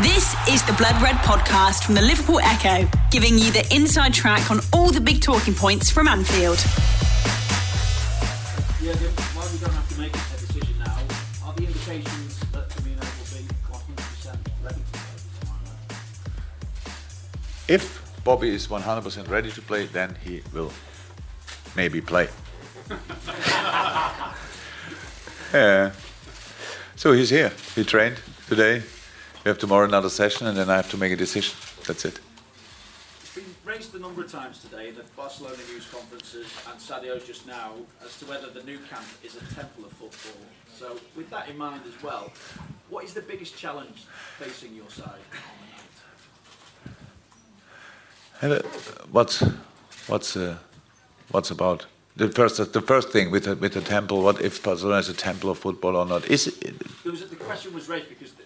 This is the Blood Red podcast from the Liverpool Echo, giving you the inside track on all the big talking points from Anfield. Yeah, while we don't have to make a decision now, are the indications that Firmino will be 100% ready to play If Bobby is 100% ready to play, then he will maybe play. yeah. So he's here. He trained today. We have tomorrow another session, and then I have to make a decision. That's it. It's been raised a number of times today in the Barcelona news conferences and Sadio's just now as to whether the Nou Camp is a temple of football. So, with that in mind as well, what is the biggest challenge facing your side on the night? Uh, what's what's uh, what's about the first the first thing with the, with the temple? What if Barcelona is a temple of football or not? Is it, There was, the question was raised because the,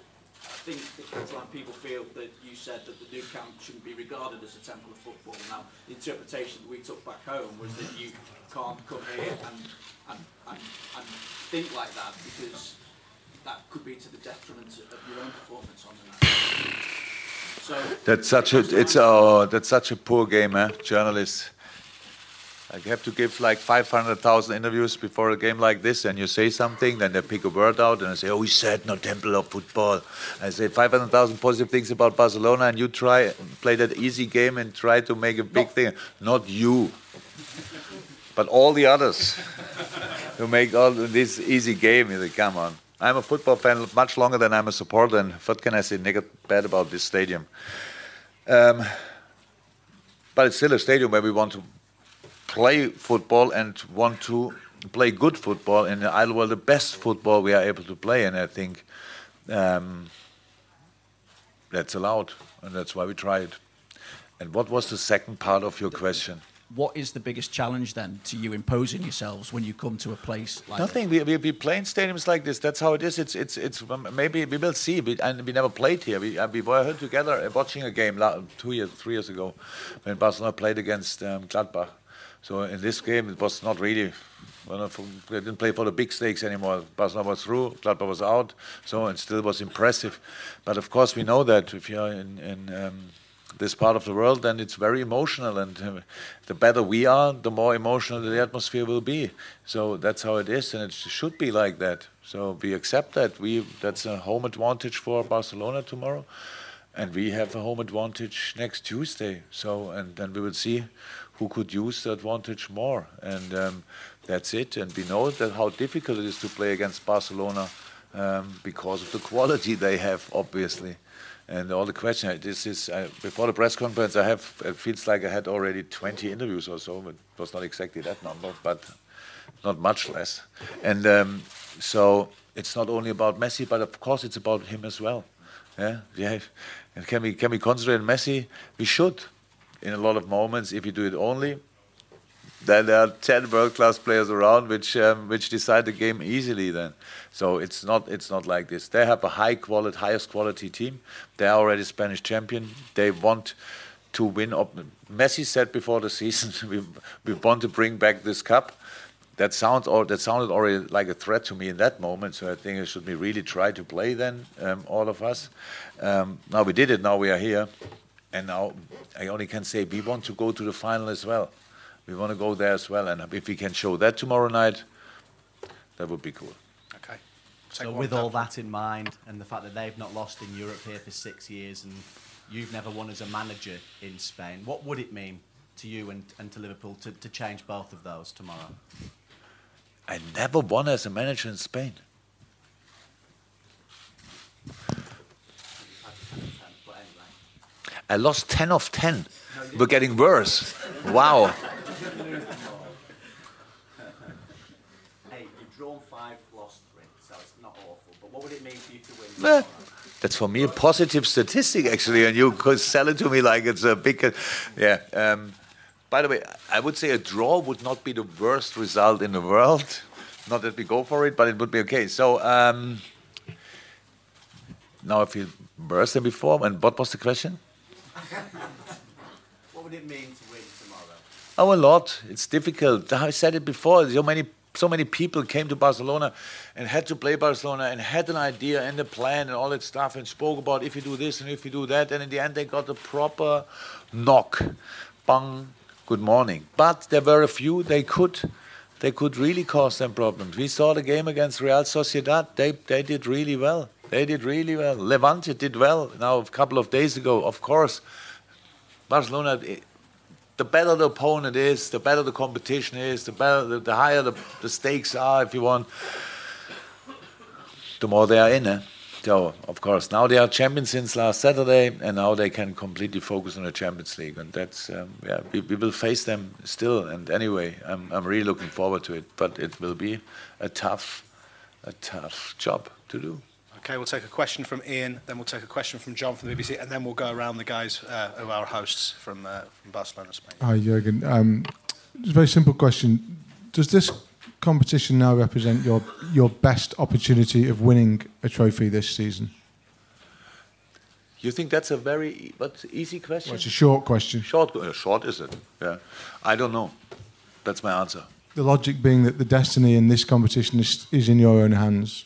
I think the Catalan people feel that you said that the Nou Camp shouldn't be regarded as a temple of football. Now, the interpretation that we took back home was that you can't come here and, and, and, and think like that because that could be to the detriment of your own performance on the night. So That's such a it's oh that's such a poor game, eh? Journalists. Like you have to give like 500,000 interviews before a game like this, and you say something, then they pick a word out, and I say, "Oh, we said no temple of football." I say 500,000 positive things about Barcelona, and you try play that easy game and try to make a big thing. Not you, but all the others who make all this easy game. You say, Come on. I'm a football fan much longer than I'm a supporter, and what can I say negative bad about this stadium? Um, but it's still a stadium where we want to play football and want to play good football, and I well the best football we are able to play, and I think um, that's allowed, and that's why we try it. And what was the second part of your question? What is the biggest challenge then to you imposing yourselves when you come to a place like Nothing. We, we, we play in stadiums like this. That's how it is. It's it's it's um, maybe we will see. We, and we never played here. We uh, we were here together uh, watching a game two years, three years ago, when Barcelona played against um, Gladbach. So in this game, it was not really. They didn't play for the big stakes anymore. Barcelona was through, Gladbach was out. So it still was impressive. But of course, we know that if you're in. in um, this part of the world, then it's very emotional, and uh, the better we are, the more emotional the atmosphere will be. So that's how it is, and it should be like that. So we accept that. We that's a home advantage for Barcelona tomorrow, and we have a home advantage next Tuesday. So and then we will see who could use the advantage more, and um, that's it. And we know that how difficult it is to play against Barcelona um, because of the quality they have, obviously. And all the question, this is uh, before the press conference. I have it feels like I had already 20 interviews or so. It was not exactly that number, but not much less. And um, so it's not only about Messi, but of course it's about him as well. Yeah, yeah. And can we can we concentrate on Messi? We should. In a lot of moments, if you do it only, then there are 10 world-class players around which um, which decide the game easily then. So it's not it's not like this. They have a high quality highest quality team. They are already spanish champion. They want to win messi said before the season we, we want to bring back this cup. That sounds or that sounded already like a threat to me in that moment so i think it should be really try to play then um, all of us. Um, now we did it. Now we are here and now i only can say we want to go to the final as well we want to go there as well. And if we can show that tomorrow night, that would be cool. Okay. So with all that in mind, and the fact that they've not lost in Europe here for six years, and you've never won as a manager in Spain, what would it mean to you and, and to Liverpool to, to change both of those tomorrow? I never won as a manager in Spain. I lost 10 of 10. We're getting worse. Wow. Hey, you've drawn five, lost three, so it's not awful. But what would it mean for you to win? Eh. That's for me a positive statistic, actually, and you could sell it to me like it's a big. Yeah. Um, by the way, I would say a draw would not be the worst result in the world. Not that we go for it, but it would be okay. So um, now I feel worse than before. And what was the question? What would it mean to win tomorrow? Oh, a lot. It's difficult. I said it before. So many so many people came to Barcelona and had to play Barcelona and had an idea and a plan and all that stuff and spoke about if you do this and if you do that. And in the end, they got a proper knock. Bang, good morning. But there were a few they could. They could really cause them problems. We saw the game against Real Sociedad. They, they did really well. They did really well. Levante did well now a couple of days ago. Of course, Barcelona the better the opponent is, the better the competition is, the better, the, the higher the, the, stakes are, if you want, the more they are in. Eh? So, of course, now they are champions since last Saturday, and now they can completely focus on the Champions League, and that's um, yeah, we, we, will face them still. And anyway, I'm I'm really looking forward to it, but it will be a tough, a tough job to do. Okay, we'll take a question from Ian, then we'll take a question from John from the BBC, and then we'll go around the guys uh, who are our hosts from, uh, from Barcelona, Spain. Hi, Jurgen. Um, just a very simple question. Does this competition now represent your, your best opportunity of winning a trophy this season? You think that's a very but easy question? Well, it's a short question. Short, uh, short is it? Yeah, I don't know. That's my answer. The logic being that the destiny in this competition is, is in your own hands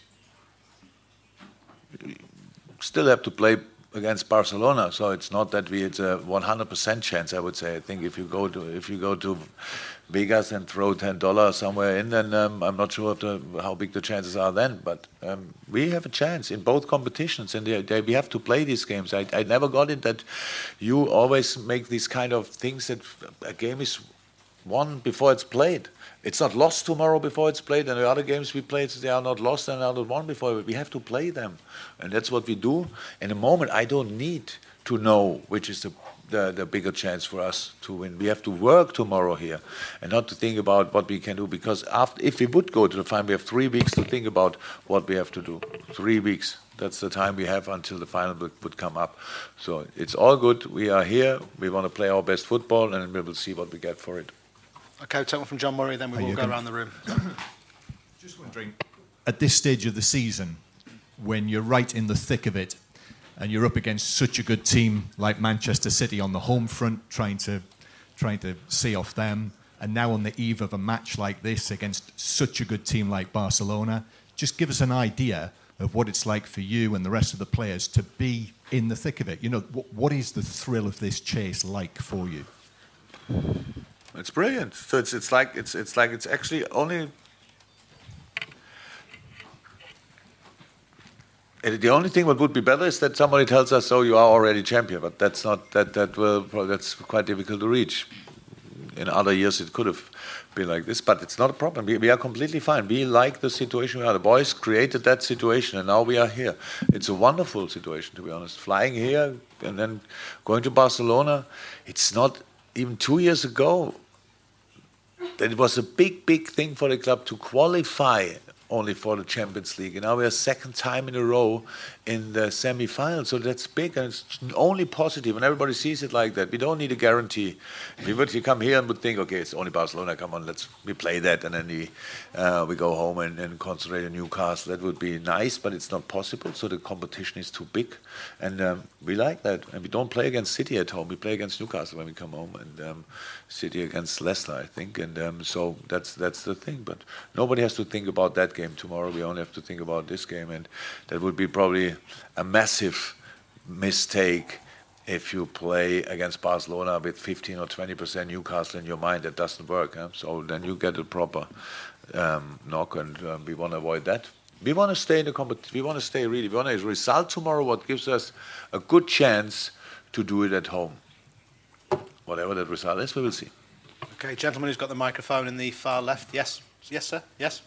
still have to play against Barcelona, so it's not that we it's a 100% chance. I would say. I think if you go to if you go to Vegas and throw ten dollars somewhere in, then um, I'm not sure the, how big the chances are then. But um, we have a chance in both competitions, and they, they, we have to play these games. I, I never got it that you always make these kind of things that a game is won before it's played it's not lost tomorrow before it's played, and the other games we played, they are not lost and are not won before. We have to play them, and that's what we do. In a moment, I don't need to know which is the, the, the bigger chance for us to win. We have to work tomorrow here, and not to think about what we can do. Because after, if we would go to the final, we have three weeks to think about what we have to do. Three weeks. That's the time we have until the final would, would come up. So it's all good. We are here. We want to play our best football, and we will see what we get for it. Okay, take one from John Murray, then we will go around the room. Just wondering, at this stage of the season, when you're right in the thick of it, and you're up against such a good team like Manchester City on the home front, trying to trying to see off them, and now on the eve of a match like this against such a good team like Barcelona, just give us an idea of what it's like for you and the rest of the players to be in the thick of it. You know, what, what is the thrill of this chase like for you? It's brilliant. So it's it's like it's it's like it's actually only. The only thing what would be better is that somebody tells us, "Oh, you are already champion," but that's not that that will that's quite difficult to reach. In other years, it could have been like this, but it's not a problem. We, we are completely fine. We like the situation we are. The boys created that situation, and now we are here. It's a wonderful situation, to be honest. Flying here and then going to Barcelona, it's not even two years ago, that it was a big, big thing for the club to qualify only for the Champions League. And now we are second time in a row in the semi-final, so that's big and it's only positive. and everybody sees it like that. We don't need a guarantee. We would come here and would think, okay, it's only Barcelona, come on, let's we play that, and then we uh, we go home and, and concentrate on Newcastle. That would be nice, but it's not possible. So the competition is too big, and um, we like that. And we don't play against City at home. We play against Newcastle when we come home, and um, City against Leicester, I think. And um, so that's that's the thing. But nobody has to think about that game tomorrow. We only have to think about this game, and that would be probably a massive mistake if you play against Barcelona with 15 or 20 percent Newcastle in your mind. That doesn't work. Huh? So then you get a proper um, knock, and um, we want to avoid that. We want to stay in the competition. We want to stay really. We want a result tomorrow. What gives us a good chance to do it at home. Whatever that result is, we will see. Okay, gentleman who's got the microphone in the far left. Yes, yes, sir. Yes.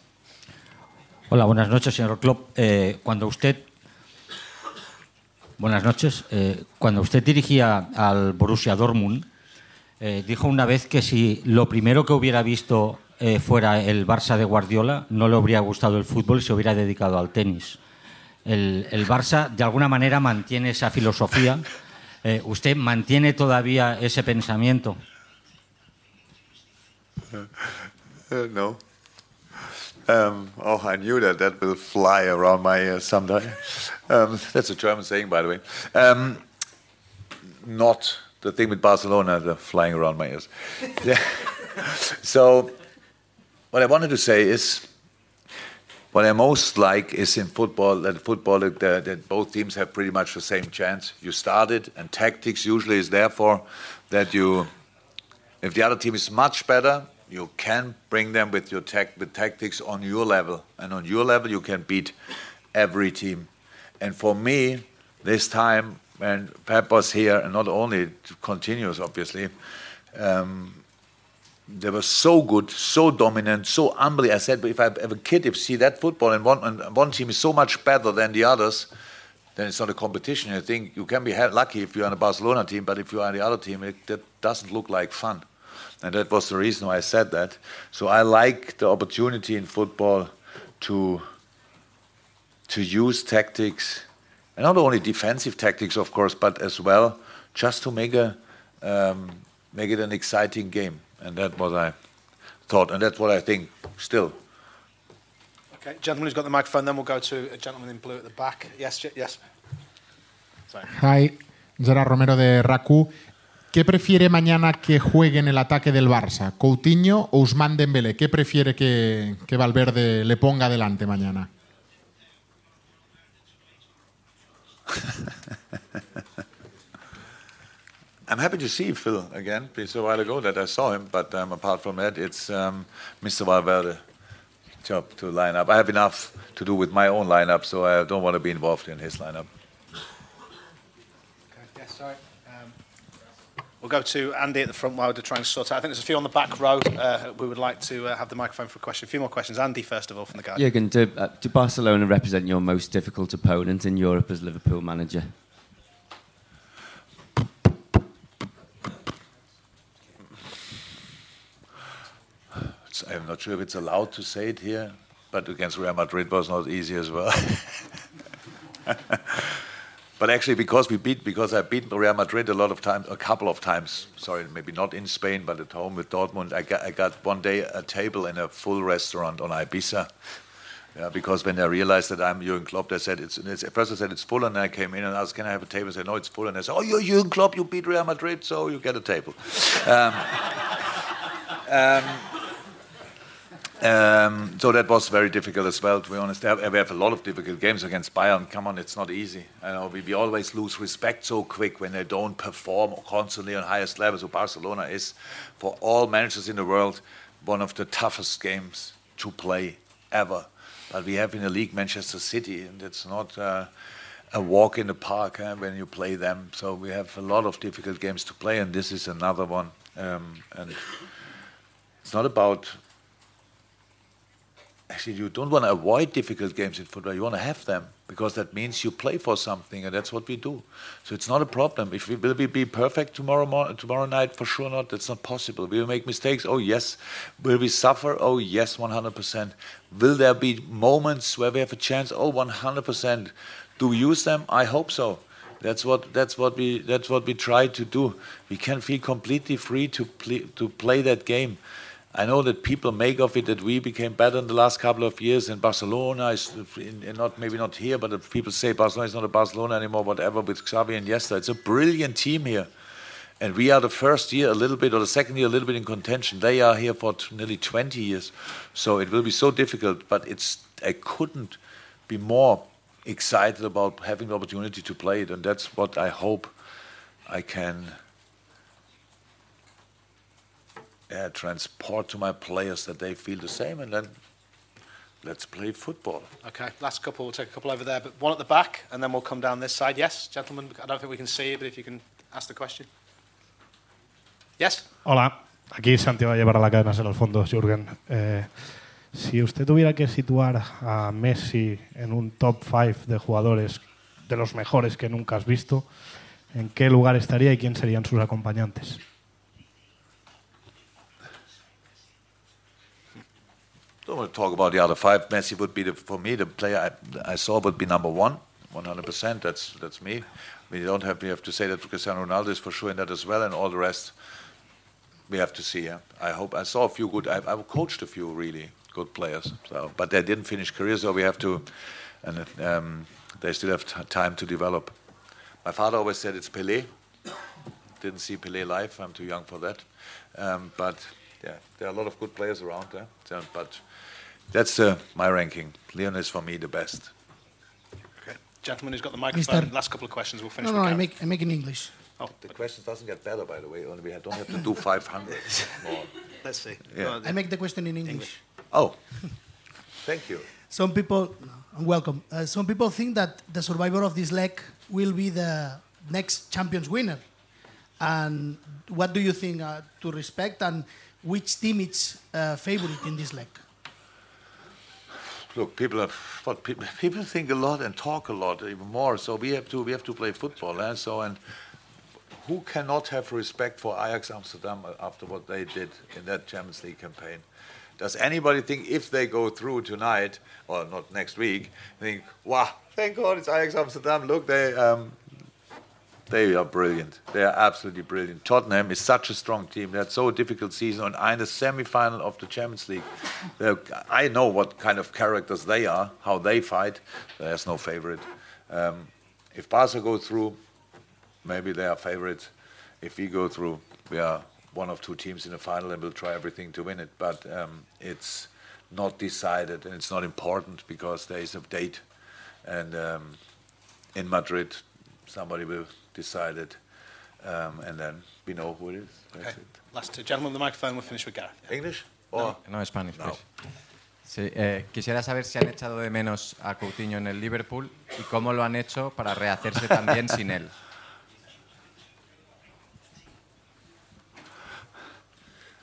Hola, buenas noches, señor Klopp. Eh, cuando usted Buenas noches. Eh, cuando usted dirigía al Borussia Dortmund, eh, dijo una vez que si lo primero que hubiera visto eh, fuera el Barça de Guardiola, no le habría gustado el fútbol y se hubiera dedicado al tenis. El, el Barça, de alguna manera, mantiene esa filosofía. ¿Usted mantiene todavía ese pensamiento? no. Um, oh, I knew that that will fly around my ears someday. Um, that's a German saying, by the way. Um, not the thing with Barcelona, the flying around my ears. so, what I wanted to say is what I most like is in football that football that, both teams have pretty much the same chance. You start it, and tactics usually is therefore that you, if the other team is much better, you can bring them with your tech, with tactics on your level, and on your level you can beat every team. And for me, this time when Pep was here, and not only continues obviously. Um, they were so good, so dominant, so humbly. I said, but if I have a kid, if see that football and one, and one team is so much better than the others, then it's not a competition. I think you can be lucky if you're on a Barcelona team, but if you're on the other team, it, that doesn't look like fun. And that was the reason why I said that. So I like the opportunity in football to to use tactics, and not only defensive tactics, of course, but as well just to make a um, make it an exciting game. And that's what I thought, and that's what I think still. Okay, gentleman who's got the microphone, then we'll go to a gentleman in blue at the back. Yes, yes. Sorry. Hi, Gerard Romero de RACU. ¿Qué prefiere mañana que juegue en el ataque del Barça? ¿Coutinho o Usman Dembélé? ¿Qué prefiere que, que Valverde le ponga delante mañana? I'm happy to see Phil again. It's a while ago that I saw him, but um, apart from that, it's um, Mr. Valverde job to line up. I have enough to do with my own lineup, so I don't want to be involved in his lineup. Okay, yes, sorry. Um, we'll go to Andy at the front while we're trying to sort out. I think there's a few on the back row. Uh, we would like to uh, have the microphone for a question. A few more questions. Andy, first of all, from the guy. Jürgen, do, uh, do Barcelona represent your most difficult opponent in Europe as Liverpool manager? I'm not sure if it's allowed to say it here, but against Real Madrid was not easy as well. but actually, because we beat, because I beat Real Madrid a lot of times, a couple of times. Sorry, maybe not in Spain, but at home with Dortmund. I got, I got one day a table in a full restaurant on Ibiza. Yeah, because when they realized that I'm Jurgen Klopp, they said it's, it's. At first, I said it's full, and I came in and asked, "Can I have a table?" I said, "No, it's full." And they said, "Oh, you're Jurgen Klopp. You beat Real Madrid, so you get a table." Um, um, um, so that was very difficult as well, to be honest. We have a lot of difficult games against Bayern. Come on, it's not easy. I know we, we always lose respect so quick when they don't perform constantly on highest levels. So Barcelona is, for all managers in the world, one of the toughest games to play ever. But we have in the league Manchester City, and it's not uh, a walk in the park eh, when you play them. So we have a lot of difficult games to play, and this is another one. Um, and it's not about actually you don't want to avoid difficult games in football. You want to have them because that means you play for something, and that's what we do. So it's not a problem. If we will we be perfect tomorrow tomorrow night, for sure not. That's not possible. Will we make mistakes? Oh yes. Will we suffer? Oh yes, 100%. Will there be moments where we have a chance? Oh, 100%. Do we use them? I hope so. That's what that's what we that's what we try to do. We can feel completely free to play, to play that game. I know that people make of it that we became better in the last couple of years, in Barcelona is in, in not maybe not here, but people say Barcelona is not a Barcelona anymore. Whatever with Xavi and Iniesta, it's a brilliant team here, and we are the first year a little bit, or the second year a little bit in contention. They are here for nearly 20 years, so it will be so difficult. But it's I couldn't be more excited about having the opportunity to play it, and that's what I hope I can uh, transport to my players that they feel the same, and then let's play football. Okay, last couple. We'll take a couple over there, but one at the back, and then we'll come down this side. Yes, gentlemen. I don't think we can see you, but if you can ask the question. Yes. Hola, aquí Santiago llevará la cadena en los fondos, Jürgen. Eh, si usted tuviera que situar a Messi en un top 5 de jugadores de los mejores que nunca has visto, ¿en qué lugar estaría y quién serían sus acompañantes? Don't want to talk about the other five. Messi would be the, for me the player I, I saw would be number one, 100%. That's that's me. We don't have we have to say that Cristiano Ronaldo is for sure in that as well, and all the rest we have to see. Yeah? I hope I saw a few good. I've, I've coached a few really good players, so but they didn't finish careers, so we have to, and um, they still have t- time to develop. My father always said it's Pelé. Didn't see Pelé live. I'm too young for that, um, but yeah, there are a lot of good players around there. So, but that's uh, my ranking. Leon is for me the best. Okay. Gentleman who's got the microphone. Last couple of questions. We'll finish No, no, with I Gareth. make, I make in English. Oh, The question doesn't get better, by the way. Only we don't have to do 500 more. Let's see. Yeah. I make the question in English. Oh, thank you. Some people, no, welcome. Uh, some people think that the survivor of this leg will be the next champions winner. And what do you think uh, to respect and which team is uh, favorite in this leg? Look, people are what people, people think a lot and talk a lot even more. So we have to we have to play football. Eh? So and who cannot have respect for Ajax Amsterdam after what they did in that Champions League campaign? Does anybody think if they go through tonight or not next week, think, wow, thank God it's Ajax Amsterdam. Look, they um, they are brilliant. They are absolutely brilliant. Tottenham is such a strong team. They had so difficult season and in the semi-final of the Champions League. They're- I know what kind of characters they are, how they fight. There's no favorite. Um, if Barca go through, maybe they are favorites. If we go through, we are one of two teams in the final and we'll try everything to win it. But um, it's not decided and it's not important because there is a date. And um, in Madrid, somebody will decide it. Um, and then we know who it is. That's Okay. it. Last two. Gentleman with the microphone. We'll finish with Gareth. English? No. No, Spanish, No. please. Sí, eh, quisiera saber si han echado de menos a Coutinho en el Liverpool y cómo lo han hecho para rehacerse también sin él.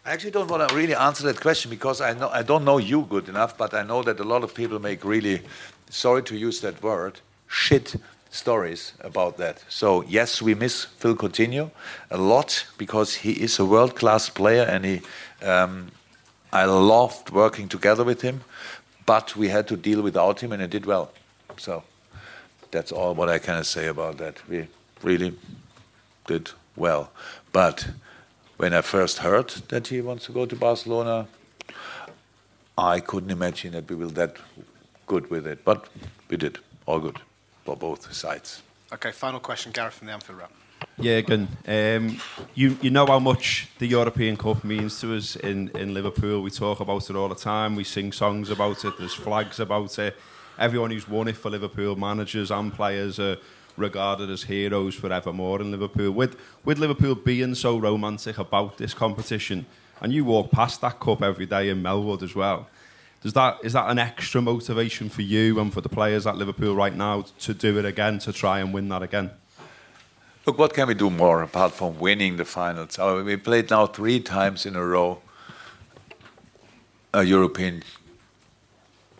I actually don't want to really answer that question because I know I don't know you good enough, but I know that a lot of people make really, sorry to use that word, shit stories about that. So yes, we miss Phil Coutinho a lot because he is a world-class player and he, um, I loved working together with him, but we had to deal without him and he did well. So that's all what I can say about that. We really did well, but when I first heard that he wants to go to Barcelona, I couldn't imagine that we will that good with it. But we did. All good for both sides. Okay. Final question. Gareth from the Anfield Round. Jürgen, um, you, you know how much the European Cup means to us in, in Liverpool. We talk about it all the time. We sing songs about it. There's flags about it. Everyone who's won it for Liverpool, managers and players, are regarded as heroes forevermore in Liverpool. With, with Liverpool being so romantic about this competition, and you walk past that cup every day in Melwood as well, does that, is that an extra motivation for you and for the players at Liverpool right now to do it again, to try and win that again? Look, what can we do more apart from winning the finals? Uh, we played now three times in a row a European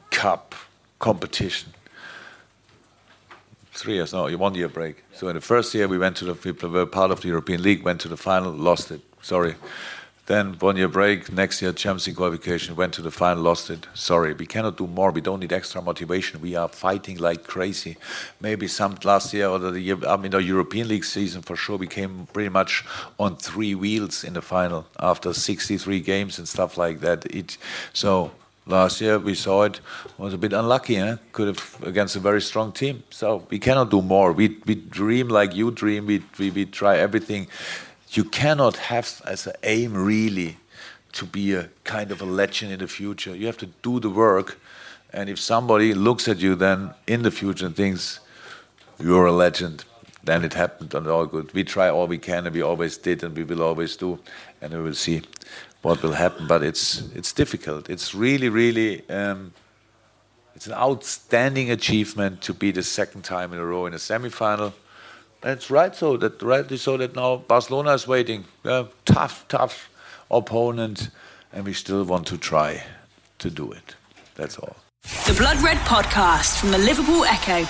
Cup competition. Three years, no, one year break. So in the first year, we went to the, we were part of the European League, went to the final, lost it. Sorry. Then one year break, next year Champions League qualification, went to the final, lost it. Sorry, we cannot do more. We don't need extra motivation. We are fighting like crazy. Maybe some last year or the year, I mean, the European League season for sure, we came pretty much on three wheels in the final after 63 games and stuff like that. It so. Last year we saw it was a bit unlucky, eh? could have against a very strong team. So we cannot do more. We we dream like you dream. We we, we try everything. You cannot have as an aim really to be a kind of a legend in the future. You have to do the work, and if somebody looks at you then in the future and thinks you're a legend, then it happened and all good. We try all we can, and we always did, and we will always do, and we will see what will happen. But it's it's difficult. It's really, really. Um, it's an outstanding achievement to be the second time in a row in a semi-final. That's right. So that rightly so that now Barcelona is waiting. Yeah, tough, tough opponent, and we still want to try to do it. That's all. The Blood Red Podcast from the Liverpool Echo.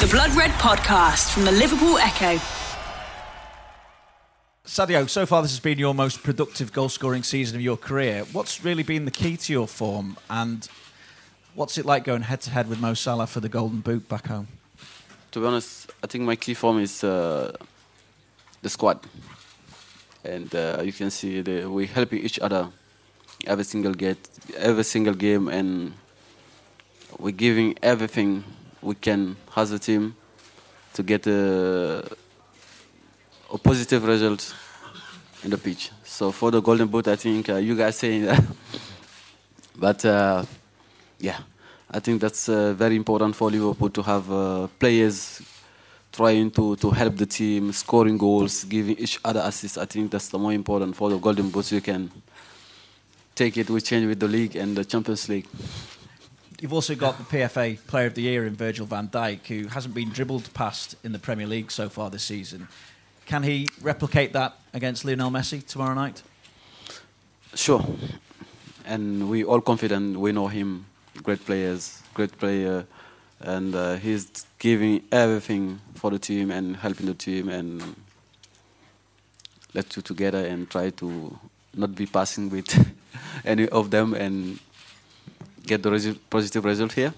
The Blood Red Podcast from the Liverpool Echo. Sadio, so far this has been your most productive goal scoring season of your career. What's really been the key to your form, and what's it like going head to head with Mo Salah for the Golden Boot back home? To be honest, I think my key form is uh, the squad, and uh, you can see the, we help each other every single get, every single game, and we're giving everything we can as a team to get a, a positive result in the pitch. So for the golden boot, I think uh, you guys saying that, but uh, yeah, I think that's uh, very important for Liverpool to have uh, players trying to, to help the team, scoring goals, giving each other assists. I think that's the more important for the golden boots. You can take it, we change with the league and the Champions League. You've also got the PFA Player of the Year in Virgil van Dijk, who hasn't been dribbled past in the Premier League so far this season. Can he replicate that against Lionel Messi tomorrow night? Sure. And we all confident. We know him. Great players, great player, and uh, he's giving everything for the team and helping the team. And let's do together and try to not be passing with any of them and get the resu- positive result here.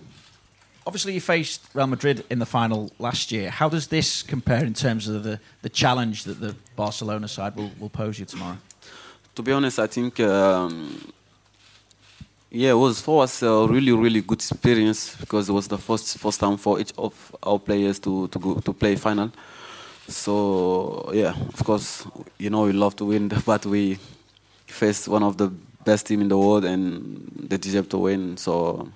Obviously, you faced Real Madrid in the final last year. How does this compare in terms of the, the challenge that the Barcelona side will, will pose you tomorrow? To be honest, I think um, yeah, it was for us a really, really good experience because it was the first first time for each of our players to to go to play final. So yeah, of course, you know we love to win, but we faced one of the best team in the world and they deserve to win. So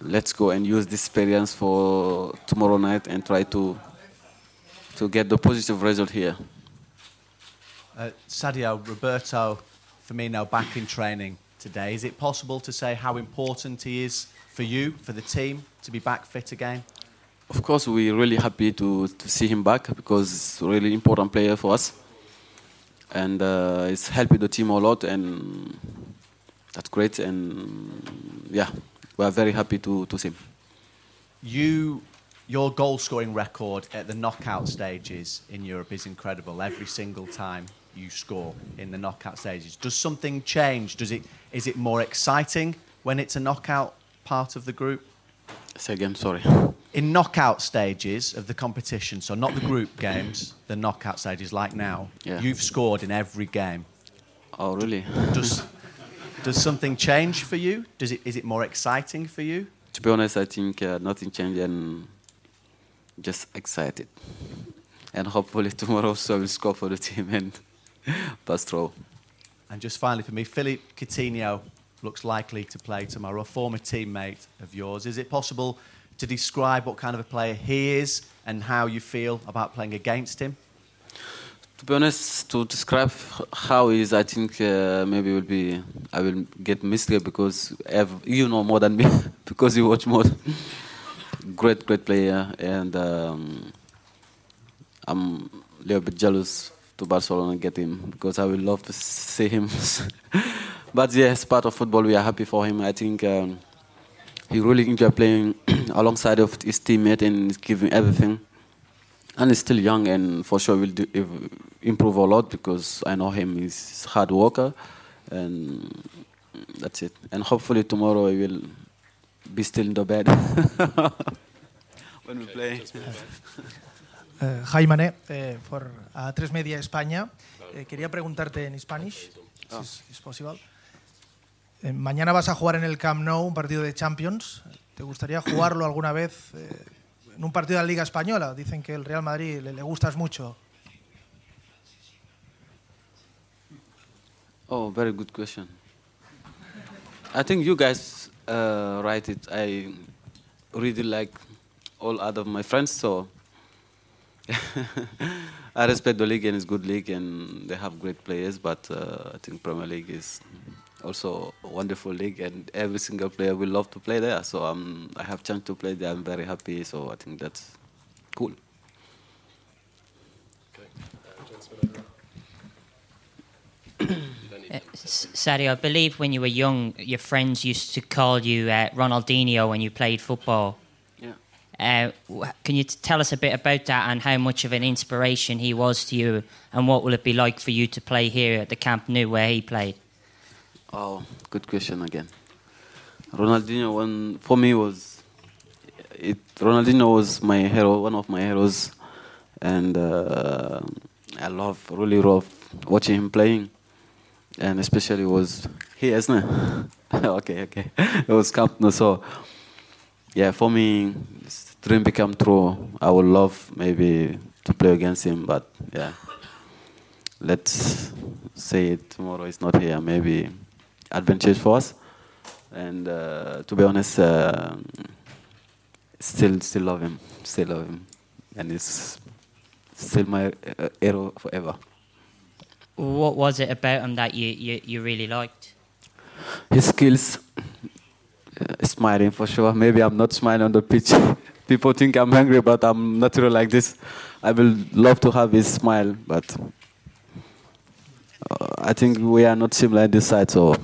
let's go and use this experience for tomorrow night and try to to get the positive result here. Uh, Sadio, Roberto Firmino back in training today. Is it possible to say how important he is for you, for the team, to be back fit again? Of course, we're really happy to, to see him back because he's a really important player for us. And uh, it's helping the team a lot, and that's great. And yeah, we are very happy to, to see him. You, your goal scoring record at the knockout stages in Europe is incredible. Every single time you score in the knockout stages, does something change? Does it is it more exciting when it's a knockout part of the group? Say again, sorry. In knockout stages of the competition, so not the group games, the knockout stages like now, Yeah. you've scored in every game. Oh, really? Does does something change for you? Does it is it more exciting for you? To be honest, I think uh, nothing changed and just excited. And hopefully tomorrow also I will score for the team and through. And just finally for me, Philippe Coutinho looks likely to play tomorrow, a former teammate of yours. Is it possible to describe what kind of a player he is and how you feel about playing against him? To be honest, to describe how he is, I think uh, maybe will be I will get mistake because you know more than me because you watch more. great, great player, and um, I'm a little bit jealous to Barcelona and get him because I would love to see him. but yeah, part of football. We are happy for him. I think um, he really enjoy playing alongside of his teammate and is giving everything. And he's still young, and for sure will do, improve a lot because I know him. He's hard worker, and that's it. And hopefully tomorrow he will be still in the bed when we play. Eh, Jaime, eh, for A3 Media España. Eh, quería preguntarte en Spanish, si Ah. es, es posible. Eh, mañana vas a jugar en el Camp Nou un partido de Champions. ¿Te gustaría jugarlo alguna vez eh, en un partido de la Liga Española? Dicen que el Real Madrid le, le gustas mucho. Oh, very good question. I think you guys uh, write it. I really like all other my friends, so I respect the league and it's good league and they have great players. But uh, I think Premier League is also a wonderful league and every single player will love to play there. So um, I have chance to play there. I'm very happy. So I think that's cool. Uh, Sadio, I believe when you were young, your friends used to call you uh, Ronaldinho when you played football. Uh, can you tell us a bit about that and how much of an inspiration he was to you, and what will it be like for you to play here at the Camp Nou where he played? Oh, good question again. Ronaldinho, one for me was it. Ronaldinho was my hero, one of my heroes, and uh, I love really love watching him playing, and especially was he, isn't it? okay, okay. It was Camp Nou, so yeah, for me, dream become true. I would love maybe to play against him, but yeah, let's say tomorrow is not here, maybe advantage for us. And uh, to be honest, uh, still still love him, still love him, and it's still my uh, hero forever. What was it about him that you, you, you really liked? His skills, smiling for sure. Maybe I'm not smiling on the pitch. People think I'm angry, but I'm natural like this. I will love to have his smile, but uh, I think we are not similar in this side, so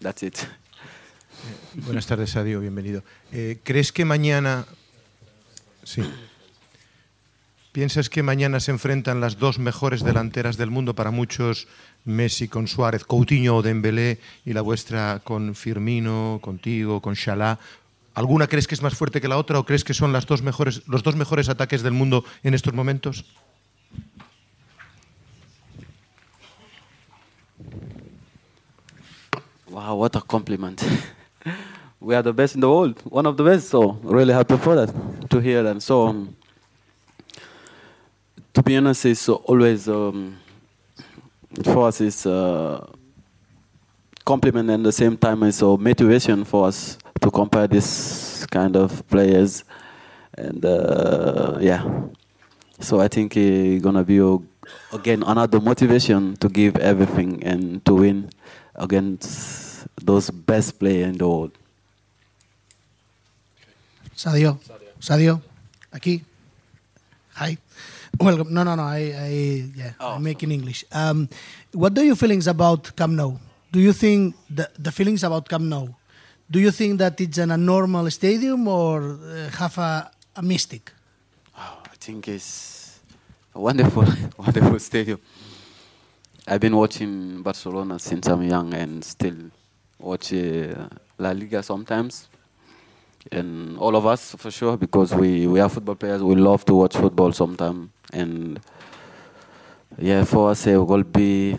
that's it. Buenas tardes, Sadio, bienvenido. Eh, ¿Crees que mañana... Sí. ¿Piensas que mañana se enfrentan las dos mejores delanteras del mundo para muchos, Messi con Suárez, Coutinho o Dembélé, y la vuestra con Firmino, contigo, con Salah? ¿Alguna crees que es más fuerte que la otra o crees que son las dos mejores, los dos mejores ataques del mundo en estos momentos? Wow, what a compliment. we are the best in the world, one of the best, so really happy for that, to hear that. So, um, to be honest, it's always, um, for us, it's uh, compliment and at the same time it's a motivation for us to compare this kind of players. And uh, yeah, so I think it's gonna be a, again another motivation to give everything and to win against those best players in the world. Sadio, Sadio, aquí. Hi. Welcome. No, no, no. I, I yeah, I make in English. Um, what are your feelings about Camp Nou? Do you think the, the feelings about Camp Nou? Do you think that it's an, a normal stadium or uh, have a, a mystic? I think it's a wonderful, wonderful stadium. I've been watching Barcelona since I'm young and still watch uh, La Liga sometimes. And all of us, for sure, because we, we are football players, we love to watch football sometimes. And yeah, for us, it will be.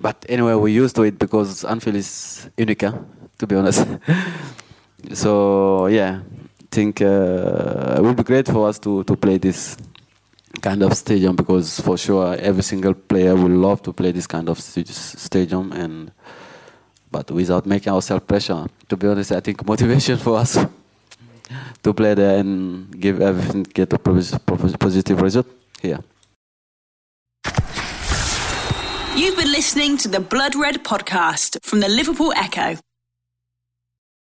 But anyway, we're used to it because Anfield is unique, to be honest. so yeah, I think uh, it will be great for us to, to play this kind of stadium because for sure every single player will love to play this kind of st- stadium and but without making ourselves pressure. To be honest, I think motivation for us to play there and give everything, get a pos- pos- positive result here. You've been listening to the Blood Red podcast from the Liverpool Echo.